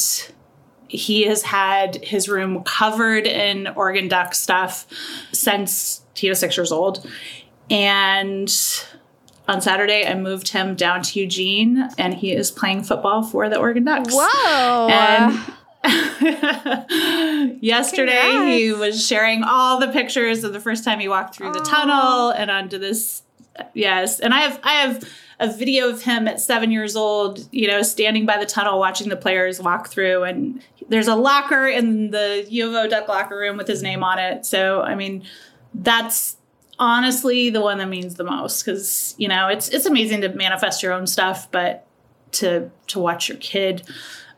he has had his room covered in Oregon Duck stuff since he was six years old. And on Saturday, I moved him down to Eugene, and he is playing football for the Oregon Ducks. Whoa! And *laughs* yesterday, Congrats. he was sharing all the pictures of the first time he walked through the tunnel and onto this. Yes, and I have I have a video of him at seven years old, you know, standing by the tunnel watching the players walk through. And there's a locker in the U of O Duck locker room with his name on it. So, I mean, that's honestly the one that means the most because you know it's it's amazing to manifest your own stuff, but to to watch your kid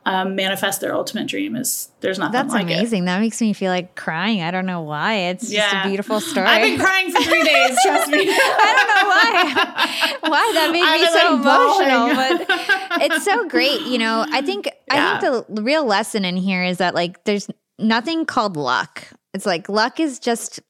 um, manifest their ultimate dream is there's nothing That's like amazing. It. That makes me feel like crying. I don't know why. It's yeah. just a beautiful story. I've been crying for three days. trust me. *laughs* I don't know why. *laughs* Why that made I've me so like emotional, but *laughs* it's so great. You know, I think yeah. I think the real lesson in here is that like there's nothing called luck. It's like luck is just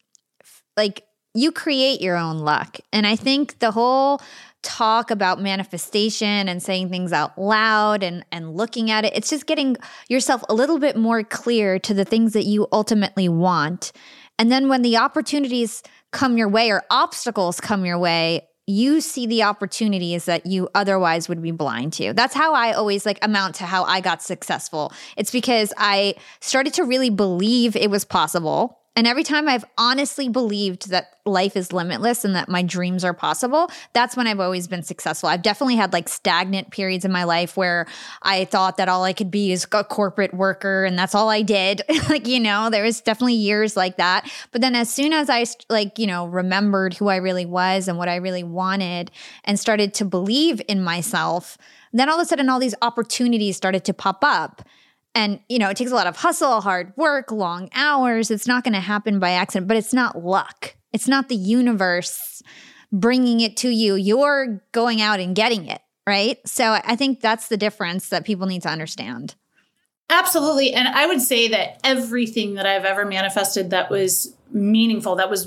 like you create your own luck. And I think the whole talk about manifestation and saying things out loud and and looking at it it's just getting yourself a little bit more clear to the things that you ultimately want and then when the opportunities come your way or obstacles come your way you see the opportunities that you otherwise would be blind to. That's how I always like amount to how I got successful. It's because I started to really believe it was possible and every time I've honestly believed that life is limitless and that my dreams are possible, that's when I've always been successful. I've definitely had like stagnant periods in my life where I thought that all I could be is a corporate worker and that's all I did. *laughs* like, you know, there was definitely years like that. But then as soon as I like, you know, remembered who I really was and what I really wanted and started to believe in myself, then all of a sudden all these opportunities started to pop up. And, you know, it takes a lot of hustle, hard work, long hours. It's not going to happen by accident, but it's not luck. It's not the universe bringing it to you. You're going out and getting it, right? So I think that's the difference that people need to understand. Absolutely. And I would say that everything that I've ever manifested that was meaningful, that was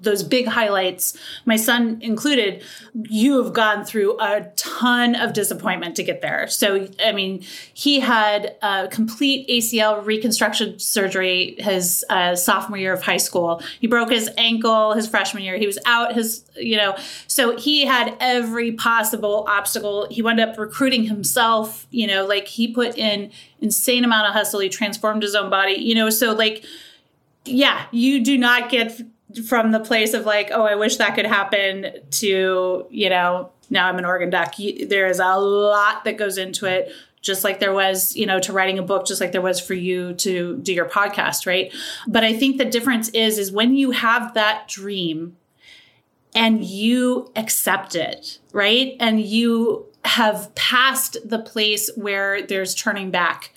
those big highlights, my son included, you have gone through a ton of disappointment to get there. So, I mean, he had a complete ACL reconstruction surgery his uh, sophomore year of high school. He broke his ankle his freshman year. He was out his, you know, so he had every possible obstacle. He wound up recruiting himself, you know, like he put in insane amount of hustle. He transformed his own body, you know, so like, yeah, you do not get from the place of like, oh, I wish that could happen to, you know, now I'm an Oregon Duck. There is a lot that goes into it, just like there was, you know, to writing a book, just like there was for you to do your podcast, right? But I think the difference is, is when you have that dream and you accept it, right? And you have passed the place where there's turning back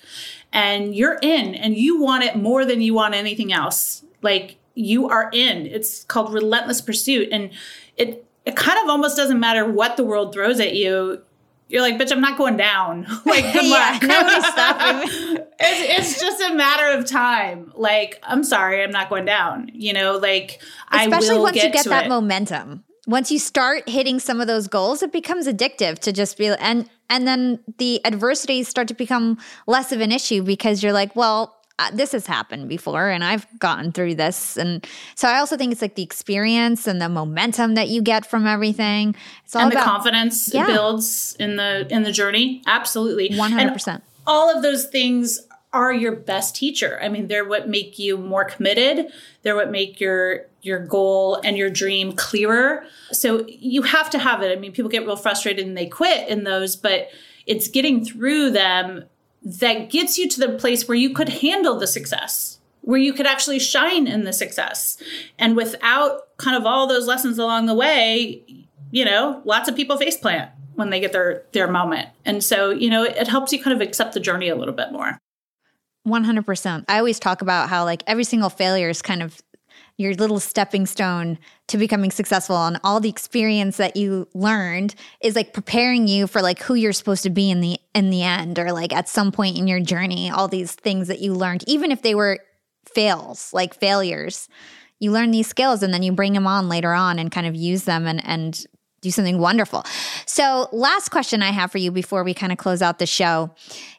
and you're in and you want it more than you want anything else. Like you are in. It's called relentless pursuit. And it it kind of almost doesn't matter what the world throws at you. You're like, bitch, I'm not going down. *laughs* like, *laughs* good luck. Nobody's *laughs* stopping me. It's, it's just a matter of time. Like, I'm sorry, I'm not going down. You know, like Especially I will once get you get that it. momentum once you start hitting some of those goals, it becomes addictive to just be and and then the adversities start to become less of an issue because you're like, well, uh, this has happened before and I've gotten through this. And so I also think it's like the experience and the momentum that you get from everything. It's all and about, the confidence yeah. it builds in the in the journey. Absolutely. 100%. And all of those things are your best teacher. I mean, they're what make you more committed. They're what make your your goal and your dream clearer. So you have to have it. I mean, people get real frustrated and they quit in those, but it's getting through them that gets you to the place where you could handle the success, where you could actually shine in the success. And without kind of all those lessons along the way, you know, lots of people face plant when they get their their moment. And so, you know, it, it helps you kind of accept the journey a little bit more. 100%. I always talk about how like every single failure is kind of your little stepping stone to becoming successful and all the experience that you learned is like preparing you for like who you're supposed to be in the in the end or like at some point in your journey all these things that you learned even if they were fails like failures you learn these skills and then you bring them on later on and kind of use them and and do something wonderful. So last question i have for you before we kind of close out the show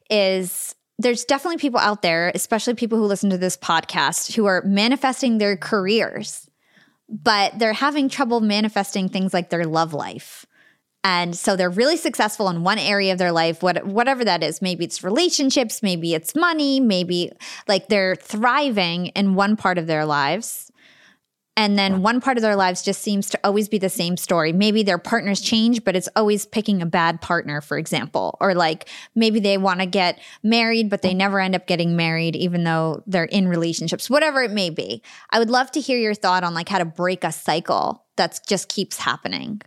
is there's definitely people out there, especially people who listen to this podcast, who are manifesting their careers, but they're having trouble manifesting things like their love life. And so they're really successful in one area of their life, what, whatever that is. Maybe it's relationships, maybe it's money, maybe like they're thriving in one part of their lives and then one part of their lives just seems to always be the same story. Maybe their partners change, but it's always picking a bad partner, for example. Or like maybe they want to get married, but they never end up getting married, even though they're in relationships, whatever it may be. I would love to hear your thought on like how to break a cycle that just keeps happening.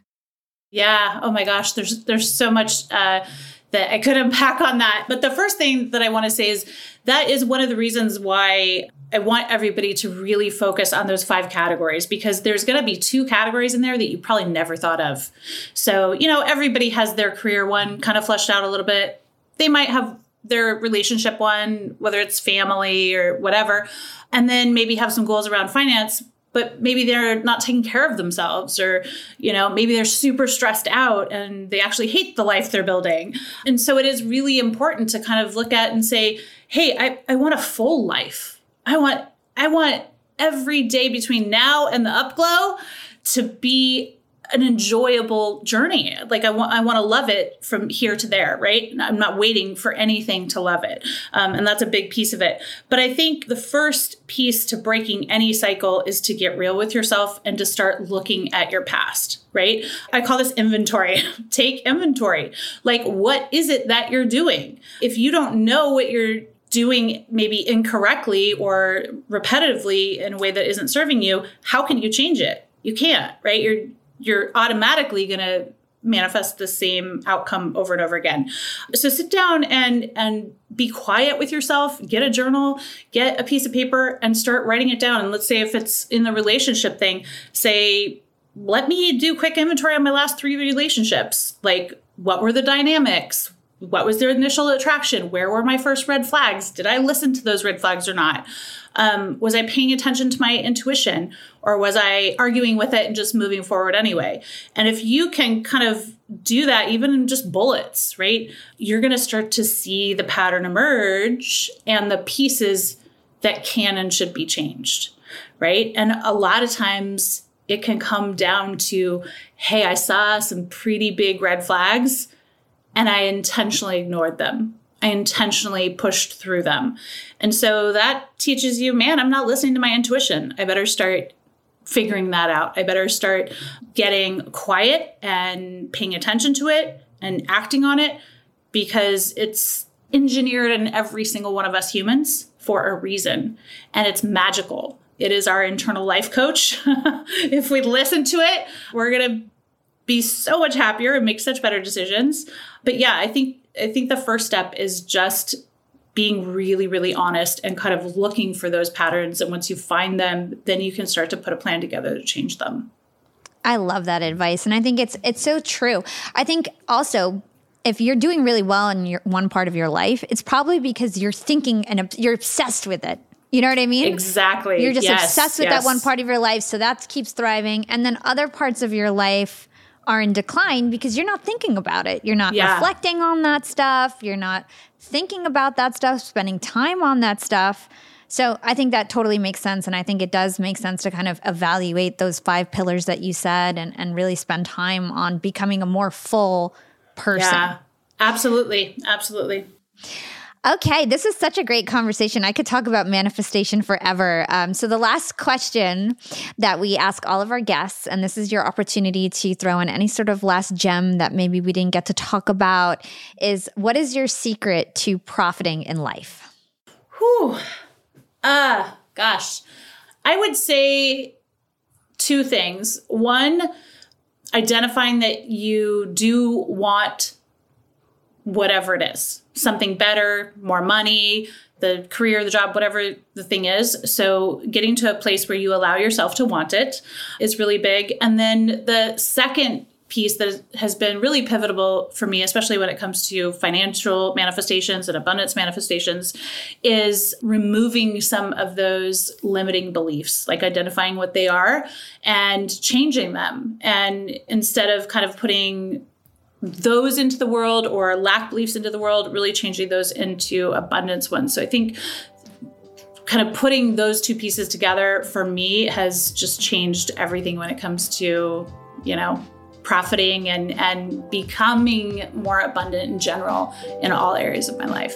Yeah. Oh my gosh. There's there's so much uh, that I could unpack on that. But the first thing that I want to say is that is one of the reasons why I want everybody to really focus on those five categories because there's going to be two categories in there that you probably never thought of. So, you know, everybody has their career one kind of fleshed out a little bit. They might have their relationship one, whether it's family or whatever, and then maybe have some goals around finance but maybe they're not taking care of themselves or you know maybe they're super stressed out and they actually hate the life they're building and so it is really important to kind of look at and say hey i, I want a full life I want I want every day between now and the upglow to be an enjoyable journey. Like I want, I want to love it from here to there, right? I'm not waiting for anything to love it, um, and that's a big piece of it. But I think the first piece to breaking any cycle is to get real with yourself and to start looking at your past, right? I call this inventory. *laughs* Take inventory. Like, what is it that you're doing? If you don't know what you're doing maybe incorrectly or repetitively in a way that isn't serving you, how can you change it? You can't, right? You're you're automatically going to manifest the same outcome over and over again. So sit down and and be quiet with yourself, get a journal, get a piece of paper and start writing it down. And let's say if it's in the relationship thing, say let me do quick inventory on my last 3 relationships. Like what were the dynamics? What was their initial attraction? Where were my first red flags? Did I listen to those red flags or not? Um, was I paying attention to my intuition or was I arguing with it and just moving forward anyway? And if you can kind of do that, even in just bullets, right, you're going to start to see the pattern emerge and the pieces that can and should be changed, right? And a lot of times it can come down to, hey, I saw some pretty big red flags and I intentionally ignored them. I intentionally pushed through them. And so that teaches you, man, I'm not listening to my intuition. I better start figuring that out. I better start getting quiet and paying attention to it and acting on it because it's engineered in every single one of us humans for a reason. And it's magical. It is our internal life coach. *laughs* if we listen to it, we're going to be so much happier and make such better decisions. But yeah, I think I think the first step is just being really really honest and kind of looking for those patterns and once you find them, then you can start to put a plan together to change them. I love that advice and I think it's it's so true. I think also if you're doing really well in your one part of your life, it's probably because you're thinking and you're obsessed with it You know what I mean? Exactly. You're just yes, obsessed with yes. that one part of your life, so that keeps thriving. And then other parts of your life are in decline because you're not thinking about it. You're not Yeah. reflecting on that stuff. You're not thinking about that stuff, spending time on that stuff. So I think that totally makes sense. And I think it does make sense to kind of evaluate those five pillars that you said and, and really spend time on becoming a more full person. Yeah. Absolutely. Absolutely. Okay, this is such a great conversation. I could talk about manifestation forever. Um, so, the last question that we ask all of our guests, and this is your opportunity to throw in any sort of last gem that maybe we didn't get to talk about, is what is your secret to profiting in life? Whew. Uh, gosh. I would say two things. One, identifying that you do want whatever it is something better, more money, the career, the job, whatever the thing is. So, getting to a place where you allow yourself to want it is really big. And then the second piece that has been really pivotal for me, especially when it comes to financial manifestations and abundance manifestations, is removing some of those limiting beliefs, like identifying what they are and changing them. And instead of kind of putting those into the world or lack beliefs into the world, really changing those into abundance ones. So I think kind of putting those two pieces together for me has just changed everything when it comes to, you know, profiting and and becoming more abundant in general in all areas of my life.